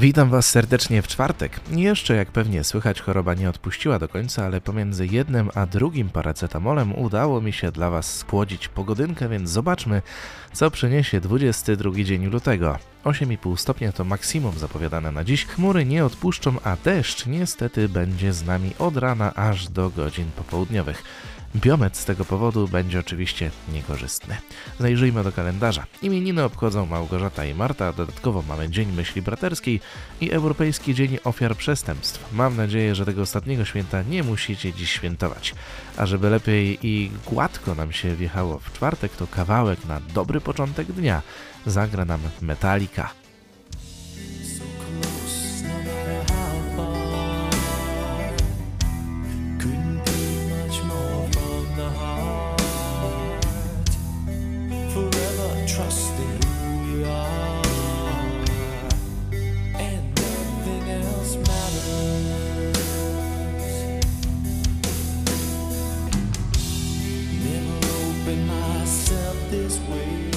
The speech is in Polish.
Witam Was serdecznie w czwartek. Jeszcze jak pewnie słychać, choroba nie odpuściła do końca, ale pomiędzy jednym a drugim paracetamolem udało mi się dla Was spłodzić pogodynkę, więc zobaczmy, co przyniesie 22 dzień lutego. 8,5 stopnia to maksimum zapowiadane na dziś. Chmury nie odpuszczą, a deszcz niestety będzie z nami od rana aż do godzin popołudniowych. Biometr z tego powodu będzie oczywiście niekorzystny. Zajrzyjmy do kalendarza. Imieniny obchodzą Małgorzata i Marta, dodatkowo mamy Dzień Myśli Braterskiej i Europejski Dzień Ofiar Przestępstw. Mam nadzieję, że tego ostatniego święta nie musicie dziś świętować. A żeby lepiej i gładko nam się wjechało w czwartek, to kawałek na dobry początek dnia zagra nam Jamaica. So close, trusting who are and nothing else matters. Never open myself this way.